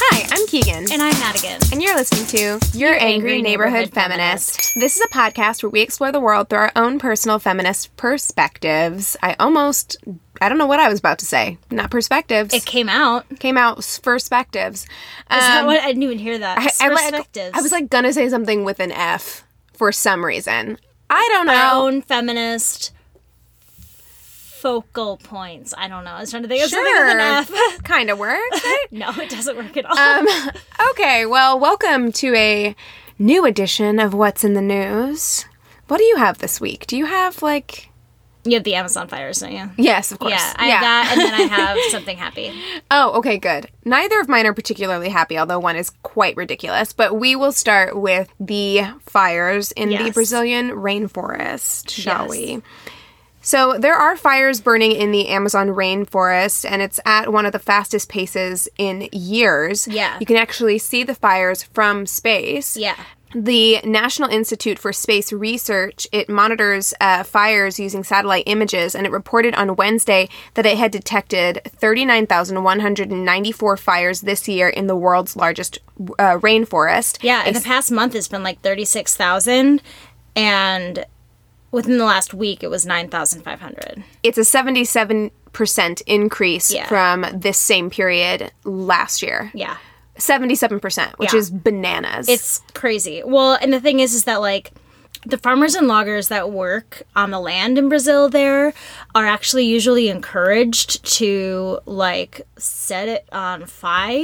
Hi, I'm Keegan. And I'm Madigan. And you're listening to Your, Angry, Angry Neighborhood, Neighborhood Feminist. Feminist. This is a podcast where we explore the world through our own personal feminist perspectives. I almost, I don't know what I was about to say. Not perspectives. It came out. Came out perspectives. that Um, what? I didn't even hear that. I, I, like- Perspectives. I was like gonna say something with an F for some reason. I don't our know. own feminist focal points. I don't know. I was trying to think of Sure. something with an F. kind of works. right? no, it doesn't work at all. Um, okay, well, welcome to a new edition of What's in the News. What do you have this week? Do you have like? you have the Amazon fires, don't you? Yes, of course. Yeah, I have that, and then I have something happy. Oh, okay, good. Neither of mine are particularly happy, although one is quite ridiculous. But we will start with the fires in the Brazilian rainforest, shall Yes. we? So, there are fires burning in the Amazon rainforest, and it's at one of the fastest paces in years. Yeah. You can actually see the fires from space. Yeah. The National Institute for Space Research it monitors uh, fires using satellite images, and it reported on Wednesday that it had detected 39,194 fires this year in the world's largest uh, rainforest. Yeah, in the past month, it's been like 36,000, and within the last week, it was 9,500. it's a 77 percent increase Yeah. from this same period last year. Yeah. 77 percent, which Yeah. is bananas. It's crazy. Well, and the thing is, is that like the farmers and loggers that work on the land in Brazil there are actually usually encouraged to like set it on fire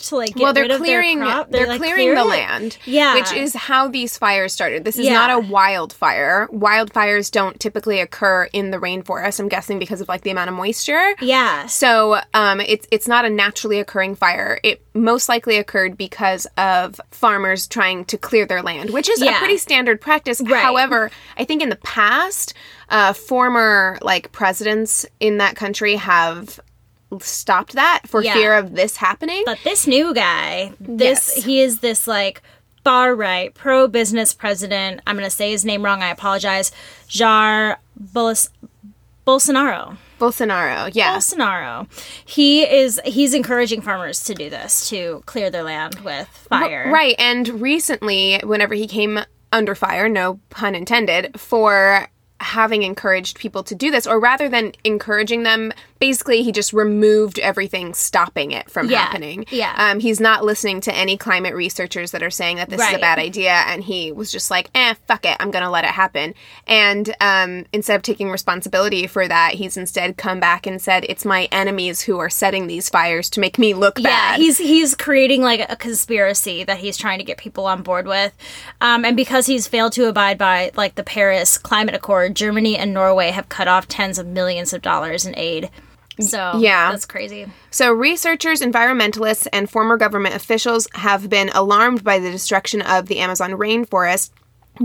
to like get well, they're rid of clearing. their crop. They're, like, clearing clear the it. land. Yeah. which is how these fires started. This is Yeah. not a wildfire. Wildfires don't typically occur in the rainforest. I'm guessing because of like the amount of moisture. Yeah. So um, it's it's not a naturally occurring fire. It most likely occurred because of farmers trying to clear their land, which is a pretty standard practice. Right. However, I think in the past, uh, former like presidents in that country have stopped that for Yeah. fear of this happening. But this new guy, this Yes. he is this like far right pro business president. I'm gonna say his name wrong. I apologize. Jair Bols- Bolsonaro. Bolsonaro, yeah. Bolsonaro. He is he's encouraging farmers to do this to clear their land with fire. Right. And recently, whenever he came under fire, no pun intended, for having encouraged people to do this, or rather than encouraging them, basically he just removed everything stopping it from Yeah, happening. yeah. Um, he's not listening to any climate researchers that are saying that this is a bad idea, and he was just like, eh, fuck it, I'm gonna let it happen. And um, instead of taking responsibility for that, he's instead come back and said, it's my enemies who are setting these fires to make me look Yeah, bad. Yeah, he's he's creating like a conspiracy that he's trying to get people on board with, um, and because he's failed to abide by like the Paris Climate Accord, Germany and Norway have cut off tens of millions of dollars in aid. So Yeah. that's crazy. So, researchers, environmentalists, and former government officials have been alarmed by the destruction of the Amazon rainforest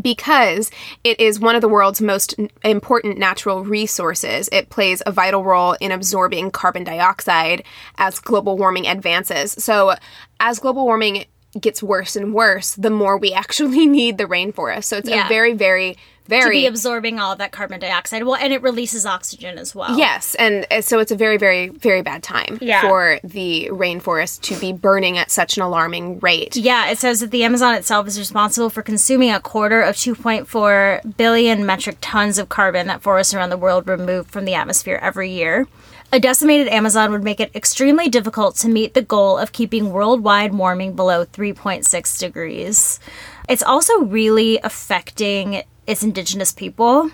because it is one of the world's most important natural resources. It plays a vital role in absorbing carbon dioxide as global warming advances. So, as global warming gets worse and worse, the more we actually need the rainforest. So, it's Yeah. a very, very, To very be absorbing all of that carbon dioxide. Well, and it releases oxygen as well. Yes, and uh, so it's a very, very, very bad time Yeah. for the rainforest to be burning at such an alarming rate. Yeah, it says that the Amazon itself is responsible for consuming a quarter of 2.4 billion metric tons of carbon that forests around the world remove from the atmosphere every year. A decimated Amazon would make it extremely difficult to meet the goal of keeping worldwide warming below 3.6 degrees. It's also really affecting its indigenous people.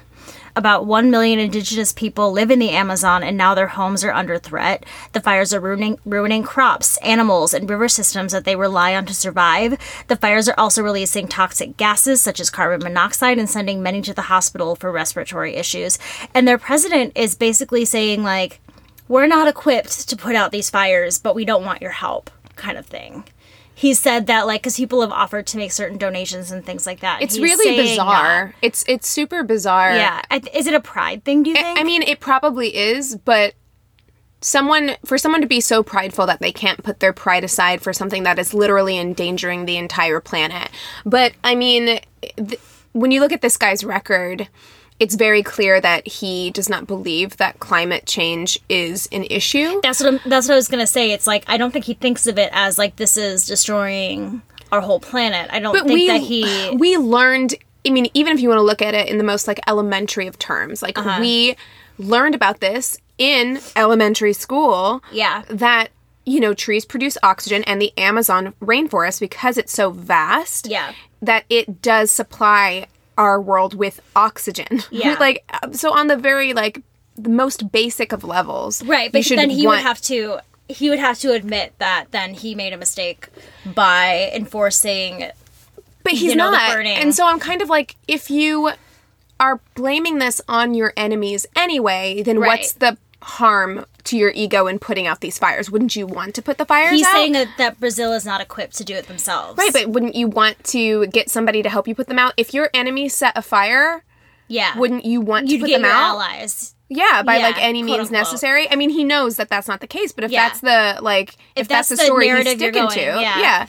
About 1 million indigenous people live in the Amazon and now their homes are under threat. The fires are ruining, ruining crops, animals, and river systems that they rely on to survive. The fires are also releasing toxic gases such as carbon monoxide and sending many to the hospital for respiratory issues. And their president is basically saying, like, we're not equipped to put out these fires, but we don't want your help. kind of thing. He said that like because people have offered to make certain donations and things like that. It's He's really bizarre. It's it's super bizarre. Yeah, is it a pride thing? Do you think? I mean, it probably is, but someone for someone to be so prideful that they can't put their pride aside for something that is literally endangering the entire planet. But I mean, th- when you look at this guy's record, it's very clear that he does not believe that climate change is an issue. that's what I'm, that's what I was gonna say. It's like I don't think he thinks of it as like this is destroying our whole planet. I don't But think we that he. we learned i mean even if you want to look at it in the most like elementary of terms like Uh-huh. we learned about this in elementary school Yeah. that you know trees produce oxygen and the amazon rainforest because it's so vast Yeah. that it does supply our world with oxygen Yeah. like uh, so on the very like the most basic of levels Right, but then he want- would have to he would have to admit that then he made a mistake by enforcing But he's you know, not. burning. And so I'm kind of like, if you are blaming this on your enemies anyway, then Right. what's the harm to your ego in putting out these fires? Wouldn't you want to put the fires He's out? saying that, that Brazil is not equipped to do it themselves. right, but wouldn't you want to get somebody to help you put them out? If your enemy set a fire, yeah, wouldn't you want to you'd put get them your out? allies? Yeah, by Yeah, like any means unquote. necessary. I mean, he knows that that's not the case, but if Yeah. that's the like, if, that's, that's the story he's you're sticking going, to, yeah. yeah.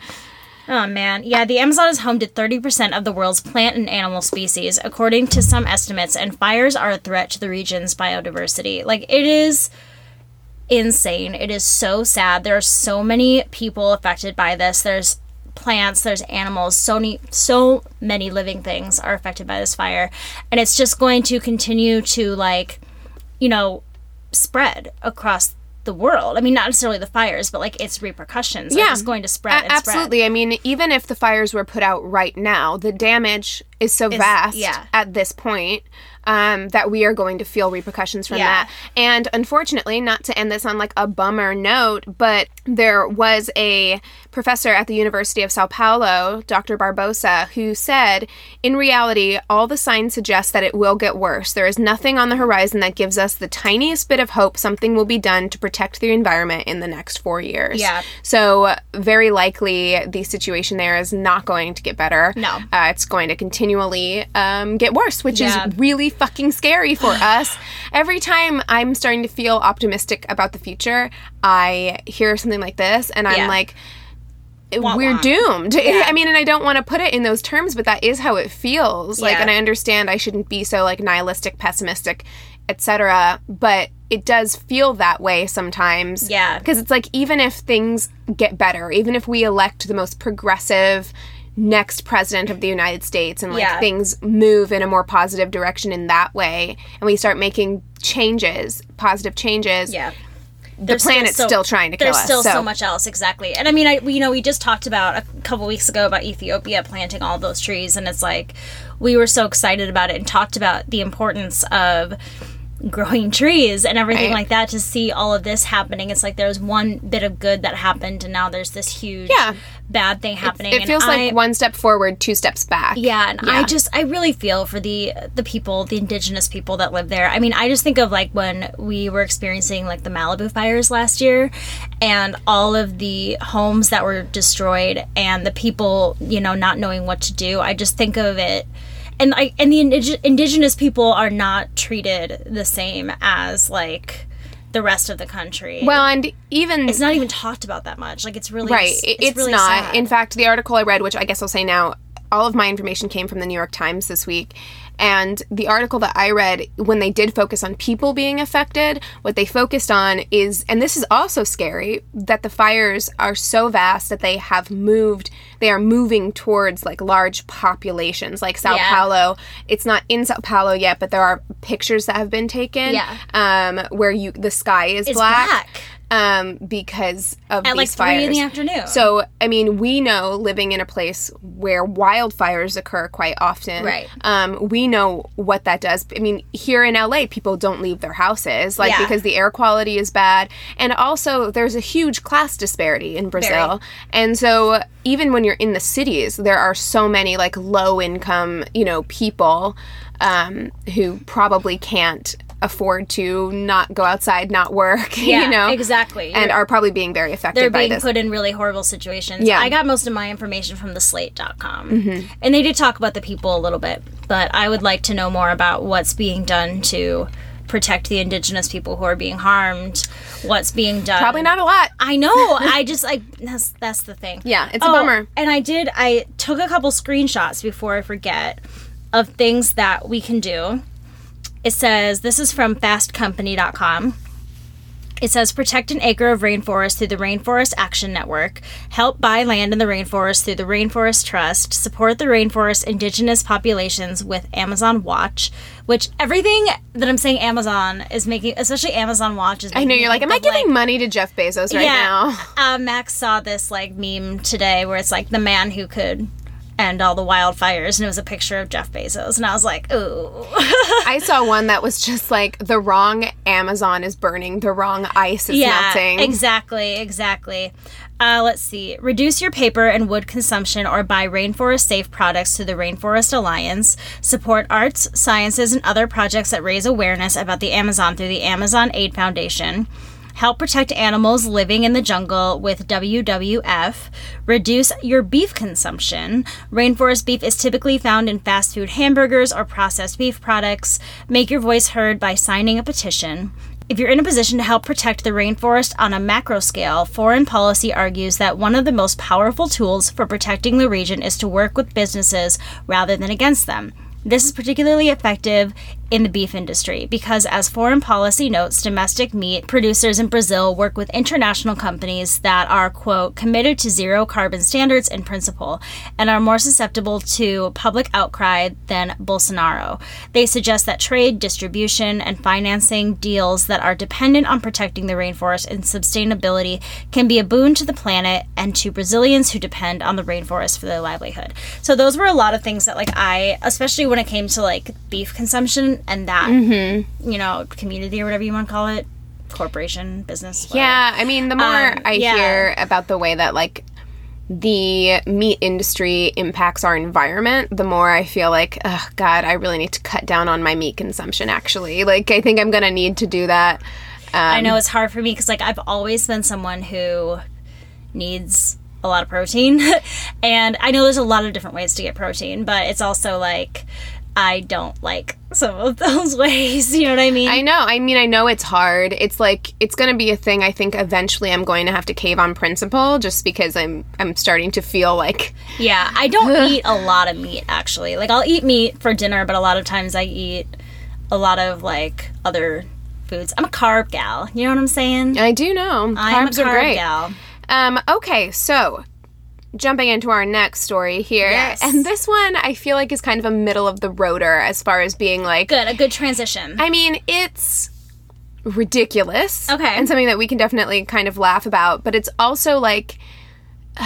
Oh man, yeah. The Amazon is home to thirty percent of the world's plant and animal species, according to some estimates. And fires are a threat to the region's biodiversity. Like it is insane. It is so sad. There are so many people affected by this. There's plants, there's animals, so many, so many living things are affected by this fire, and it's just going to continue to like, you know, spread across the world. I mean, not necessarily the fires, but like its repercussions Yeah. are just going to spread. A- and spread. absolutely. I mean, even if the fires were put out right now, the damage is so vast yeah. at this point um, that we are going to feel repercussions from Yeah. that. And unfortunately, not to end this on like a bummer note, but there was a professor at the University of Sao Paulo, Dr. Barbosa, who said, in reality, all the signs suggest that it will get worse. There is nothing on the horizon that gives us the tiniest bit of hope something will be done to protect the environment in the next four years. Yeah. So very likely the situation there is not going to get better. No. Uh, it's going to continually um, get worse, which Yeah. is really fucking scary for us. Every time I'm starting to feel optimistic about the future, I hear something like this and I'm Yeah. like, Wah, we're doomed. I mean, and I don't want to put it in those terms, but that is how it feels. Like, and I understand I shouldn't be so like nihilistic, pessimistic, etc. But it does feel that way sometimes. Yeah. because it's like even if things get better, even if we elect the most progressive next president of the United States and like Yeah. things move in a more positive direction in that way, and we start making changes, positive changes. Yeah. The planet's still, trying to kill us. there's still so. so much else exactly and i mean i you know we just talked about a couple weeks ago about ethiopia planting all those trees and it's like we were so excited about it and talked about the importance of growing trees and everything Right. like that to see all of this happening it's like there's one bit of good that happened and now there's this huge Yeah. bad thing happening it and feels I- like one step forward, two steps back. yeah, and I just I really feel for the the people, the indigenous people that live there. I mean, I just think of like when we were experiencing like the Malibu fires last year and all of the homes that were destroyed and the people, you know, not knowing what to do. I just think of it and I and the indig- indigenous people are not treated the same as like the rest of the country. Well, and even it's not even talked about that much. Like it's really right, it- it's, really not. sad. In fact, the article I read, which I guess I'll say now, all of my information came from the New York Times this week. And the article that I read, when they did focus on people being affected, what they focused on is, and this is also scary, that the fires are so vast that they have moved, they are moving towards like large populations, like Sao Yeah. Paulo. It's not in Sao Paulo yet, but there are pictures that have been taken Yeah. um, where you the sky is It's black. black. Um, because of At, these like, fires. three in the afternoon. So, I mean, we know living in a place where wildfires occur quite often. Right. Um, we know what that does. I mean, here in LA, people don't leave their houses, like Yeah. because the air quality is bad, and also there's a huge class disparity in Brazil, and so even when you're in the cities, there are so many like low income, you know, people um, who probably can't afford to not go outside, not work, Yeah, you know? exactly. And You're- are probably being very affected they're being this. put in really horrible situations. Yeah. I got most of my information from the slate.com. Mm-hmm. And they did talk about the people a little bit, but I would like to know more about what's being done to protect the indigenous people who are being harmed, what's being done. probably not a lot. I know. I just like that's that's the thing. Yeah, it's a Oh, bummer. And I did I took a couple screenshots before I forget of things that we can do. It says this is from fastcompany.com. It says protect an acre of rainforest through the Rainforest Action Network, help buy land in the rainforest through the Rainforest Trust, support the rainforest indigenous populations with Amazon Watch, which everything that I'm saying Amazon is making, especially Amazon Watch is I know you're like, am I giving money to Jeff Bezos right now? uh, Max saw this like meme today where it's like the man who could end all the wildfires, and it was a picture of Jeff Bezos, and I was like, ooh. I saw one that was just like the wrong Amazon is burning, the wrong ice is melting. exactly, exactly. Uh, let's see. Reduce your paper and wood consumption or buy rainforest safe products to the Rainforest Alliance. Support arts, sciences, and other projects that raise awareness about the Amazon through the Amazon Aid Foundation. Help protect animals living in the jungle with WWF. Reduce your beef consumption. Rainforest beef is typically found in fast food hamburgers or processed beef products. Make your voice heard by signing a petition. If you're in a position to help protect the rainforest on a macro scale, foreign policy argues that one of the most powerful tools for protecting the region is to work with businesses rather than against them. This is particularly effective in the beef industry because, as foreign policy notes, domestic meat producers in Brazil work with international companies that are, quote, committed to zero carbon standards in principle and are more susceptible to public outcry than Bolsonaro. They suggest that trade, distribution, and financing deals that are dependent on protecting the rainforest and sustainability can be a boon to the planet and to Brazilians who depend on the rainforest for their livelihood. So, those were a lot of things that, like, I, especially when it came to like beef consumption and that, Mm-hmm. you know, community or whatever you want to call it, corporation, business. whatever. Yeah, I mean, the more Um, I yeah. hear about the way that like the meat industry impacts our environment, the more I feel like, oh God, I really need to cut down on my meat consumption. Actually, like I think I'm gonna need to do that. Um, I know it's hard for me because like I've always been someone who needs a lot of protein, and I know there's a lot of different ways to get protein, but it's also like I don't like some of those ways. You know what I mean? I know. I mean, I know it's hard. It's like it's going to be a thing. I think eventually I'm going to have to cave on principle, just because I'm I'm starting to feel like yeah, I don't eat a lot of meat actually. Like I'll eat meat for dinner, but a lot of times I eat a lot of like other foods. I'm a carb gal. You know what I'm saying? I do know I'm a carbs are carb great. gal. Um, okay, so jumping into our next story here, Yes. and this one I feel like is kind of a middle of the roader as far as being like Good, a good transition. I mean, it's ridiculous. Okay. And something that we can definitely kind of laugh about, but it's also like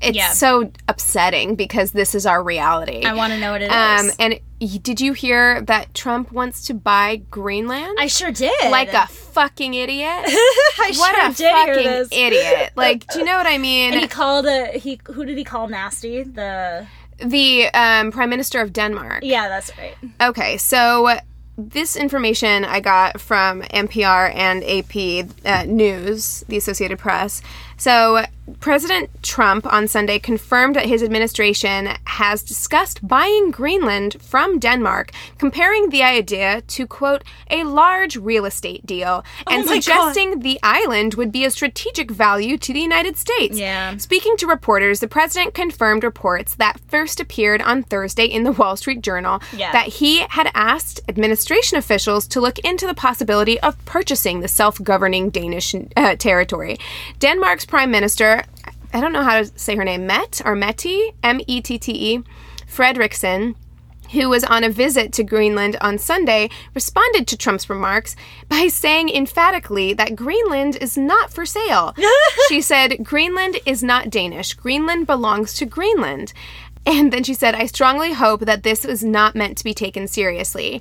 it's Yeah. so upsetting because this is our reality. I want to know what it is. um and did you hear that Trump wants to buy Greenland? I sure did. like a fucking idiot. I what sure a fucking this. idiot. Like, do you know what I mean? And he called a he. Who did he call nasty? The the um, Prime Minister of Denmark. yeah, that's right. Okay, so this information I got from NPR and AP uh, News, the Associated Press. So, President Trump on Sunday confirmed that his administration has discussed buying Greenland from Denmark, comparing the idea to, quote, a large real estate deal, and Oh my God. suggesting the island would be a strategic value to the United States. Yeah. Speaking to reporters, the president confirmed reports that first appeared on Thursday in the Wall Street Journal Yeah. that he had asked administration officials to look into the possibility of purchasing the self governing Danish uh, territory. Denmark's prime minister, I don't know how to say her name, Met or Mette, M E T T E, Frederiksen, who was on a visit to Greenland on Sunday, responded to Trump's remarks by saying emphatically that Greenland is not for sale. she said, Greenland is not Danish. Greenland belongs to Greenland. And then she said, I strongly hope that this is not meant to be taken seriously.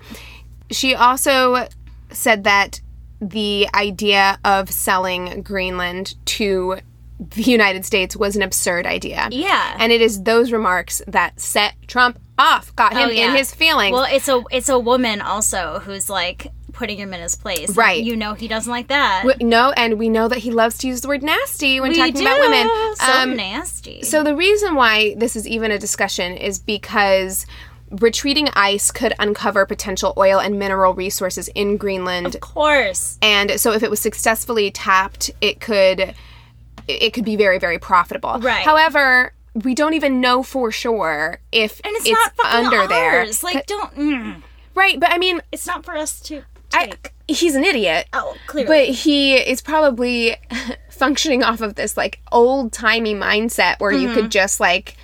She also said that the idea of selling Greenland to the United States was an absurd idea. Yeah. And it is those remarks that set Trump off, got him Oh, yeah. in his feelings. Well, it's a it's a woman also who's like putting him in his place. Right. You know he doesn't like that. W- No, and we know that he loves to use the word nasty when we talking do. about women. So Um, nasty. So the reason why this is even a discussion is because retreating ice could uncover potential oil and mineral resources in Greenland. of course. And so if it was successfully tapped, it could it could be very very profitable. Right. However, we don't even know for sure if And it's, not under ours. there. Like, don't. Mm, right, but I mean, it's not for us to I, take. he's an idiot. oh, clearly. But he is probably functioning off of this like old timey mindset where you Mm-hmm. could just like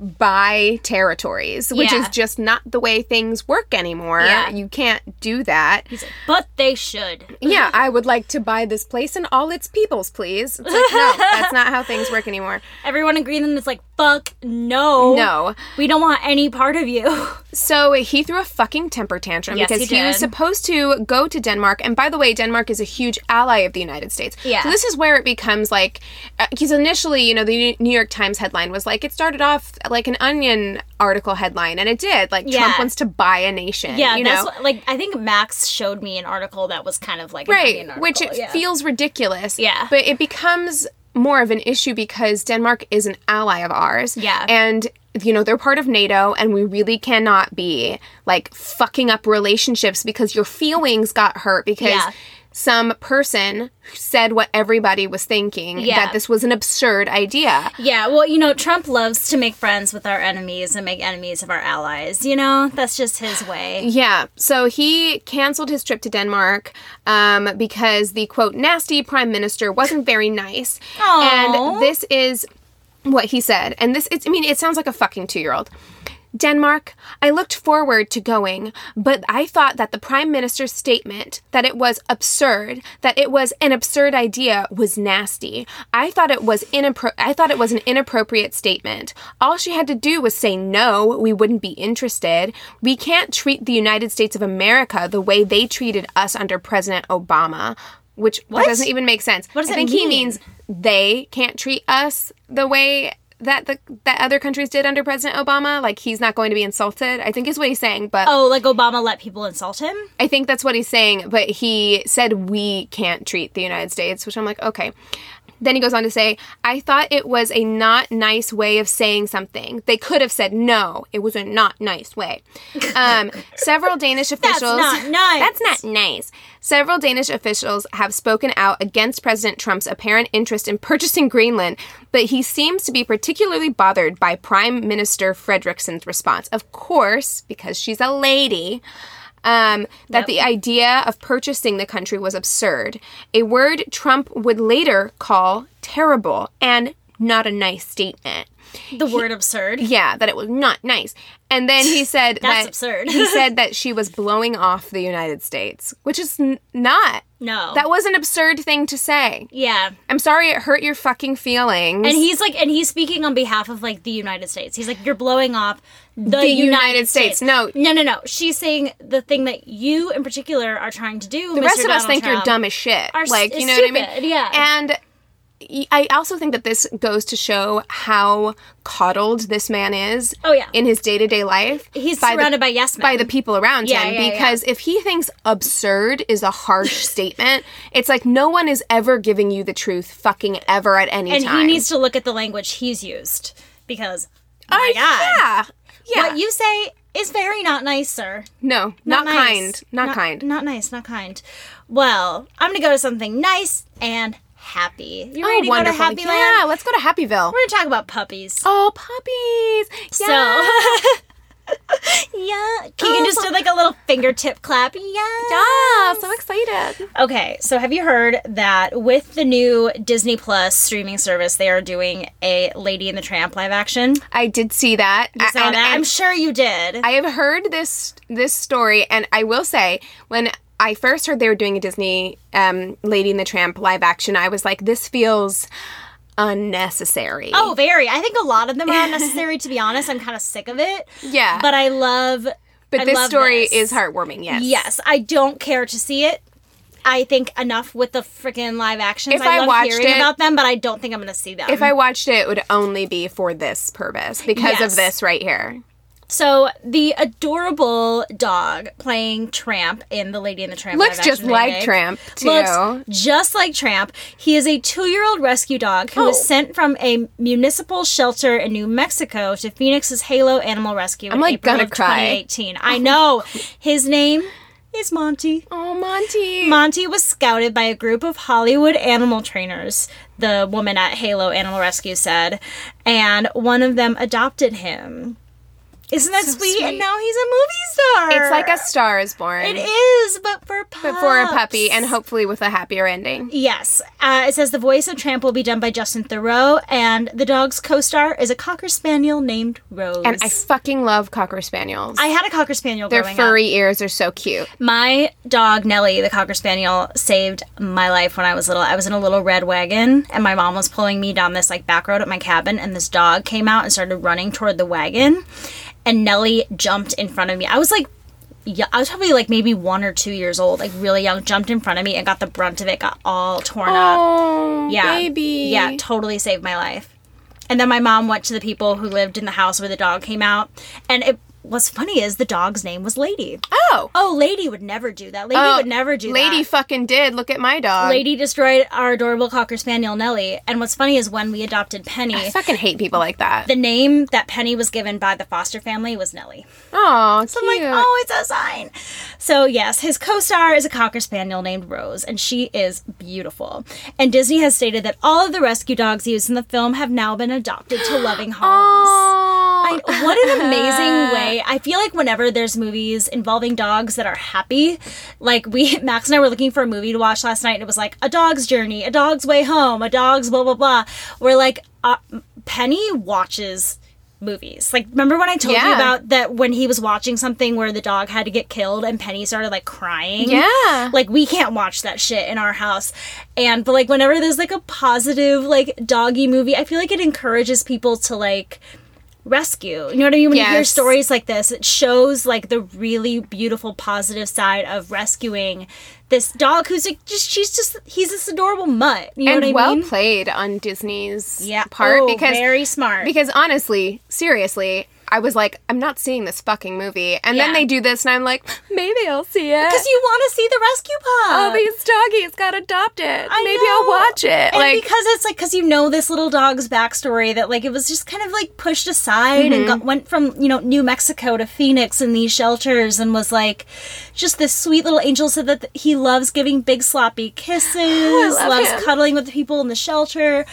buy territories, which is just not the way things work anymore. Yeah. You can't do that. Like, but they should. yeah, I would like to buy this place and all its peoples, please. It's like, no, that's not how things work anymore. Everyone in Greenland is like, fuck no. No. We don't want any part of you. So he threw a fucking temper tantrum Yes, because he he, was supposed to go to Denmark. And by the way, Denmark is a huge ally of the United States. Yeah. So this is where it becomes like, uh, because initially, you know, the New York Times headline was like, it started off like an Onion article headline, and it did. Like, Yeah. Trump wants to buy a nation. Yeah, you that's know? what, like I think Max showed me an article that was kind of like an right onion which it yeah. feels ridiculous Yeah. but it becomes more of an issue because denmark is an ally of ours Yeah. and you know they're part of nato and we really cannot be like fucking up relationships because your feelings got hurt because Yeah. Some person said what everybody was thinking Yeah. that this was an absurd idea Yeah, well, you know, Trump loves to make friends with our enemies and make enemies of our allies. You know, that's just his way. Yeah, so he canceled his trip to Denmark um, because the quote nasty prime minister wasn't very nice. Aw. And this is what he said. And this, it's, I mean, it sounds like a fucking two year old. Denmark, I looked forward to going, but I thought that the Prime Minister's statement that it was absurd, that it was an absurd idea, was nasty. I thought it was inappro- I thought it was an inappropriate statement. All she had to do was say no, we wouldn't be interested. We can't treat the United States of America the way they treated us under President Obama. Which doesn't even make sense. What does I that think he mean? means they can't treat us the way that the that other countries did under President Obama. Like he's not going to be insulted. I think is what he's saying. But Oh, like Obama let people insult him? I think that's what he's saying. But he said we can't treat the United States, which I'm like, okay. Then he goes on to say, I thought it was a not nice way of saying something. They could have said no. It was a not nice way. Um, several Danish officials. that's not nice. That's not nice. Several Danish officials have spoken out against President Trump's apparent interest in purchasing Greenland, but he seems to be particularly bothered by Prime Minister Frederiksen's response. Of course, because she's a lady. Um, that Yep. the idea of purchasing the country was absurd, a word Trump would later call terrible and not a nice statement. The word absurd. Yeah, that it was not nice. And then he said That's that absurd. he said that she was blowing off the United States, which is n- not. No. That was an absurd thing to say. yeah. I'm sorry it hurt your fucking feelings. And he's like, and he's speaking on behalf of like the United States. He's like, you're blowing off the, The United, United States. States. No. no, no, no. She's saying the thing that you in particular are trying to do. the rest of us think you're dumb as shit. Are like, you know what I mean? yeah. And I also think that this goes to show how coddled this man is. Oh, yeah. In his day to day life, He's by the- surrounded by yes men. by the people around Yeah, him yeah, yeah. because if he thinks absurd is a harsh statement, it's like no one is ever giving you the truth fucking ever at any and time. And he needs to look at the language he's used because Oh, my God, yeah, yeah. what you say is very not nice, sir. no, not, nice. kind, not, kind. Not nice, not kind. Well, I'm gonna go to something nice and happy. You ready oh, to wonderful! go to Happy yeah, Land? let's go to Happyville. We're gonna talk about puppies. Oh, puppies! So, Yeah. yeah, Keegan oh, just did like a little fingertip clap. Yeah. yeah, so excited. Okay, so have you heard that with the new Disney Plus streaming service, they are doing a Lady and the Tramp live action? I did see that. You saw and- that? I'm sure you did. I have heard this this story, and I will say when I first heard they were doing a Disney um, Lady and the Tramp live action, I was like, this feels unnecessary. oh, very. I think a lot of them are unnecessary. to be honest, I'm kind of sick of it. Yeah. but I love. but I this love story this. is heartwarming. Yes. Yes, I don't care to see it. I think enough with the freaking live actions. If I I love watched hearing it- about them, but I don't think I'm going to see them. If I watched it, it would only be for this purpose because Yes. of this right here. So the adorable dog playing Tramp in The Lady and the Tramp Looks just like remake Tramp, too. Looks just like Tramp. He is a two-year-old rescue dog who was Oh. sent from a municipal shelter in New Mexico to Phoenix's Halo Animal Rescue in I'm, like, April gonna cry. 2018. I oh. know. His name is Monty. Oh, Monty. Monty was scouted by a group of Hollywood animal trainers, the woman at Halo Animal Rescue said, and one of them adopted him. Isn't that So sweet? And now he's a movie star. it's like a star is born. It is, but for pups. But for a puppy, and hopefully with a happier ending. Yes. Uh, it says the voice of Tramp will be done by Justin Theroux, and the dog's co star is a Cocker Spaniel named Rose. And I fucking love Cocker Spaniels. I had a Cocker Spaniel Their growing up. furry ears are so cute. My dog Nellie, the cocker spaniel, saved my life when I was little. I was in a little red wagon, and my mom was pulling me down this like back road at my cabin, and this dog came out and started running toward the wagon, and Nellie jumped in front of me. I was like. Yeah, I was probably like maybe one or two years old, like really young. Jumped in front of me and got the brunt of it. Got all torn up. Oh, Yeah, baby. Yeah, totally saved my life. And then my mom went to the people who lived in the house where the dog came out, and it what's funny is the dog's name was Lady. Oh. Oh, Lady would never do that. Lady Oh, would never do Lady that. Lady fucking did. Look at my dog. Lady destroyed our adorable cocker spaniel Nellie. And what's funny is when we adopted Penny, I fucking hate people like that. the name that Penny was given by the foster family was Nellie. Oh, So I'm like, oh, it's a sign. So yes, his co-star is a cocker spaniel named Rose, and she is beautiful. And Disney has stated that all of the rescue dogs used in the film have now been adopted to loving homes. I, what an amazing way. I feel like whenever there's movies involving dogs that are happy, like we, Max and I were looking for a movie to watch last night, and it was like A Dog's Journey, A Dog's Way Home, A Dog's blah, blah, blah. We're like, uh, Penny watches movies. Like, remember when I told you about that when he was watching something where the dog had to get killed and Penny started like crying? Yeah. Like, we can't watch that shit in our house. And, but like, whenever there's like a positive, like, doggy movie, I feel like it encourages people to like, rescue. You know what I mean? When you hear stories like this, it shows like the really beautiful positive side of rescuing this dog who's like just she's just he's this adorable mutt. You know and what I well mean? played on Disney's Yeah. part Oh, because very smart. Because honestly, seriously, I was like, I'm not seeing this fucking movie, and Yeah. then they do this, and I'm like, maybe I'll see it. Because you want to see the rescue pup. oh, these doggies got adopted. I maybe know. I'll watch it. And like, because it's like because you know this little dog's backstory that like it was just kind of like pushed aside and Mm-hmm. got, went from you know New Mexico to Phoenix in these shelters and was like just this sweet little angel said that he loves giving big sloppy kisses, Oh, love loves him. cuddling with the people in the shelter.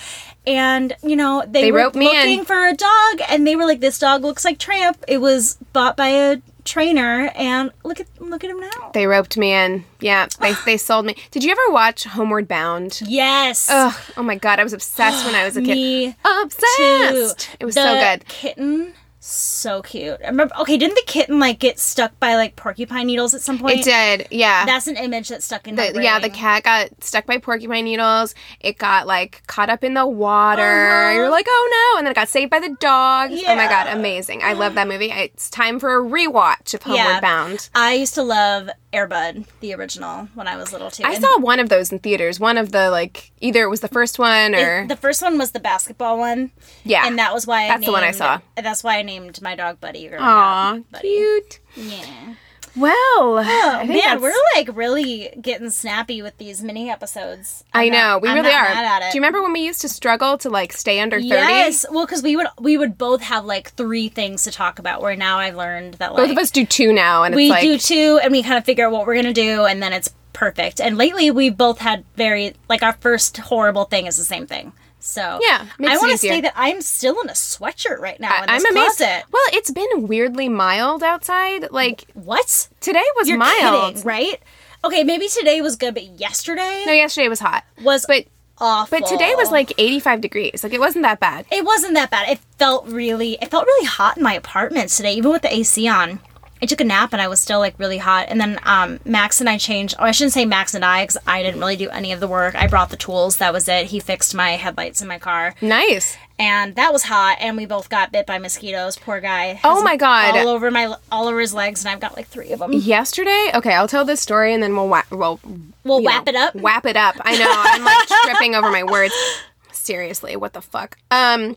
And you know they, They were roped me in. looking for a dog, and they were like, "This dog looks like Tramp." It was bought by a trainer, and look at look at him now. they roped me in. Yeah, they they sold me. Did you ever watch Homeward Bound? Yes, Ugh, oh my god, I was obsessed when I was a kid. me Obsessed. too. It was The so good. Kitten, so cute. I remember. Okay, didn't the kitten like get stuck by like porcupine needles at some point? It did. Yeah. That's an image that stuck in my the, brain. yeah, the cat got stuck by porcupine needles. It got like caught up in the water. Uh-huh. You're like, oh no! And then it got saved by the dog. Oh my god, amazing! I love that movie. It's time for a rewatch of Homeward Yeah. Bound. I used to love Air Bud, the original, when I was little too. I And saw one of those in theaters. One of the like either it was the first one or the first one was the basketball one. yeah. And that was why I That's the one I saw. That's why I named my dog Buddy. growing Aw, up. Buddy. cute. Yeah. Well, I oh, think Man, we're like really getting snappy with these mini episodes. I I'm know not- we I'm really are. mad at it. Do you remember when we used to struggle to like stay under thirty? Yes, well, because we would we would both have like three things to talk about. Where now I've learned that like Both of us do two now, and we it's like do two, and we kind of figure out what we're gonna do, and then it's perfect. And lately, we both had very like our first horrible thing is the same thing. So Yeah, I want to say that I'm still in a sweatshirt right now in I'm amazed. closet. Well, it's been weirdly mild outside. Like What? today was You're mild. kidding, right? Okay, maybe today was good, but yesterday No, yesterday was hot. was But awful. but today was like 85 degrees. Like it wasn't that bad. it wasn't that bad. It felt really it felt really hot in my apartment today, even with the AC on. I took a nap and I was still like really hot. And then um, Max and I changed. Oh, I shouldn't say Max and I because I didn't really do any of the work. I brought the tools. That was it. He fixed my headlights in my car, Nice. and that was hot. And we both got bit by mosquitoes. Poor guy. Oh my God. All over my all over his legs, and I've got like three of them. Yesterday, okay, I'll tell this story and then we'll wa- we'll We'll wrap it up. Wrap it up. I know. I'm like tripping over my words. Seriously, what the fuck? Um,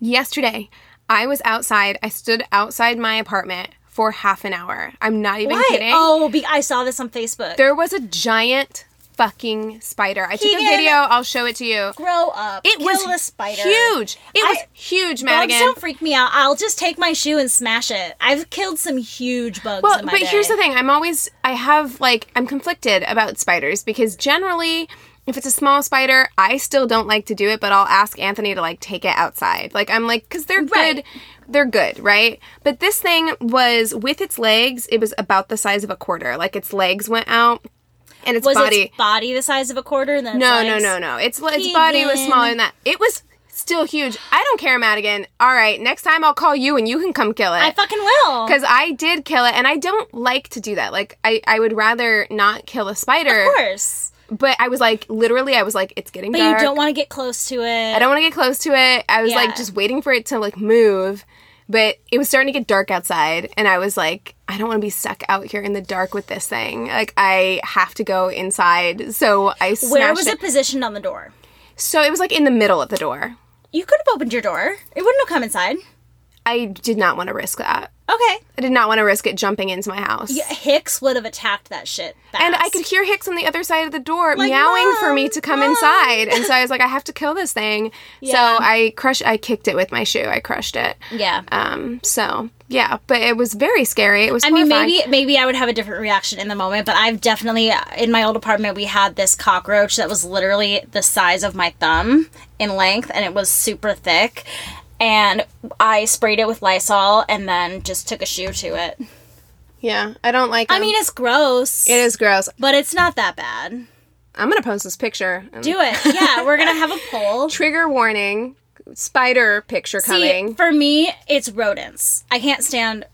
yesterday, I was outside. I stood outside my apartment for half an hour. I'm not even Why? kidding. Oh, be- I saw this on Facebook. There was a giant fucking spider. I took a video. I'll show it to you. Grow up. It Kill was the spider. huge. It was I- huge, Bugs Madigan. don't freak me out. I'll just take my shoe and smash it. I've killed some huge bugs Well, in my but day. here's the thing. I'm always I have like I'm conflicted about spiders because generally if it's a small spider, I still don't like to do it, but I'll ask Anthony to like take it outside. Like I'm like cuz they're Right. good. They're good, right? But this thing was with its legs, it was about the size of a quarter. Like its legs went out and its Was body its body the size of a quarter? And then No, no, no, no. Its its body was smaller than that. It was still huge. I don't care, Madigan. All right, next time I'll call you and you can come kill it. I fucking will. because I did kill it, and I don't like to do that. Like, I, I would rather not kill a spider. Of course. But I was like, literally, I was like, it's getting But dark. you don't want to get close to it. I don't want to get close to it. I was Yeah. like, just waiting for it to like move. But it was starting to get dark outside, and I was like, I don't want to be stuck out here in the dark with this thing. Like, I have to go inside. So I Where was it. it positioned on the door? So it was like in the middle of the door. You could have opened your door. It wouldn't have come inside. I did not want to risk that. Okay. I did not want to risk it jumping into my house. Yeah, Hicks would have attacked that shit. Fast. And I could hear Hicks on the other side of the door Like, meowing for me to come Mom." inside. And so I was like, I have to kill this thing. Yeah. So I crushed I kicked it with my shoe. I crushed it. Yeah. Um so yeah, but it was very scary. It was I mean, maybe maybe I would have a different reaction in the moment, but I've definitely in my old apartment we had this cockroach that was literally the size of my thumb in length, and it was super thick. And I sprayed it with Lysol and then just took a shoe to it. Yeah, I don't like I mean, it's gross, it is gross. but it's not that bad. I'm gonna post this picture. Do it, yeah. We're gonna have a poll. Trigger warning. Spider picture See, coming. for me, it's rodents. I can't stand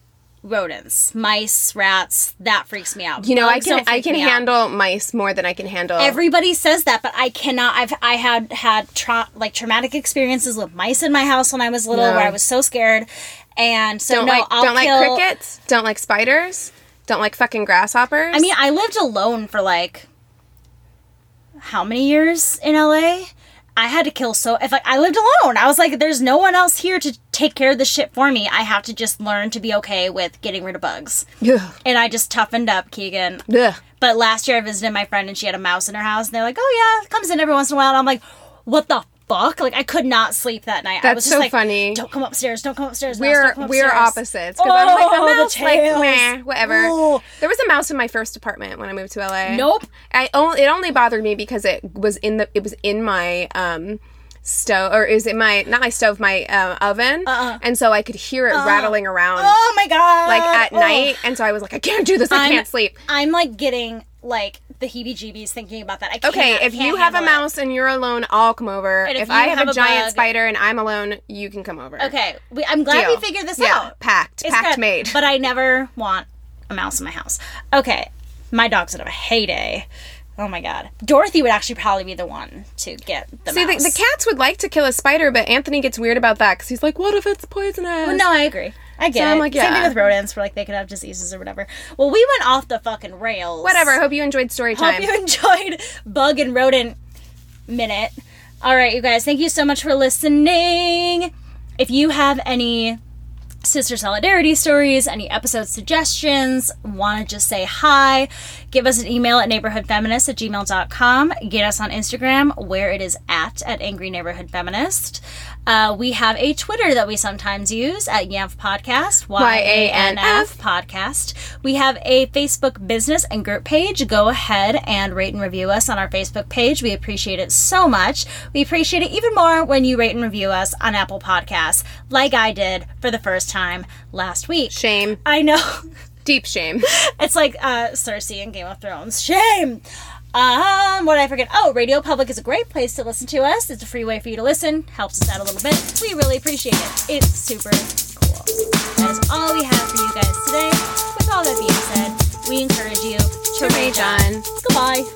rodents, mice, rats. That freaks me out. you know, I can I can me out. handle mice more than I can handle Everybody says that, but I cannot. I've I had had tra- like traumatic experiences with mice in my house when I was little, No. where I was so scared, and so don't no, like I'll don't kill. like crickets. Don't like spiders. Don't like fucking grasshoppers. I mean, I lived alone for like how many years in LA? I had to kill so if like I lived alone. I was like, there's no one else here to take care of the shit for me. I have to just learn to be okay with getting rid of bugs. Ugh. And I just toughened up, Keegan. Yeah. But last year I visited my friend and she had a mouse in her house and they're like, oh yeah, it comes in every once in a while. And I'm like, what the fuck? Like I could not sleep that night. I That's was just so like, funny. Don't come upstairs. Don't come upstairs. mouse, We're come we're opposites because I'm like Oh, the the mouse, like meh, whatever. Oh. There was a mouse in my first apartment when I moved to LA. Nope. I only it only bothered me because it was in the it was in my um stove or is it my not my stove my um, oven Uh-uh. and so I could hear it rattling around Oh my god. like at Oh. night and so I was like I can't do this I I'm- can't sleep. I'm like getting like the heebie-jeebies thinking about that. I can't, Okay, if you have a handle it. mouse and you're alone, I'll come over. If If, I have, have a a giant bug- spider and I'm alone, you can come over. Okay, we, I'm glad Deal. we figured this Yeah, out. packed, It's packed good. made. But I never want a mouse in my house. Okay, my dog's gonna have a heyday. Oh my god, Dorothy would actually probably be the one to get the See, the, mouse. the cats would like to kill a spider, but Anthony gets weird about that because he's like, "What if it's poisonous?" No, I agree. I get So it. I'm like, Same thing with rodents, where like they could have diseases or whatever. Well, we went off the fucking rails. Whatever. I hope you enjoyed story time. Hope you enjoyed bug and rodent minute. All right, you guys, thank you so much for listening. If you have any sister solidarity stories, any episode suggestions, want to just say hi, give us an email at neighborhoodfeminist at gmail.com. Get us on Instagram, where it is at, at Angry Neighborhood Feminist. Uh, we have a Twitter that we sometimes use at Yanf Podcast, Y A N F Podcast. We have a Facebook business and group page. Go ahead and rate and review us on our Facebook page. We appreciate it so much. We appreciate it even more when you rate and review us on Apple Podcasts, like I did for the first time last week. Shame, I know. deep shame. It's like uh, Cersei in Game of Thrones. Shame. Um, what did I forget? Oh, Radio Public is a great place to listen to us. It's a free way for you to listen. Helps us out a little bit. We really appreciate it. It's super cool. That is all we have for you guys today. With all that being said, we encourage you to rage on. Goodbye.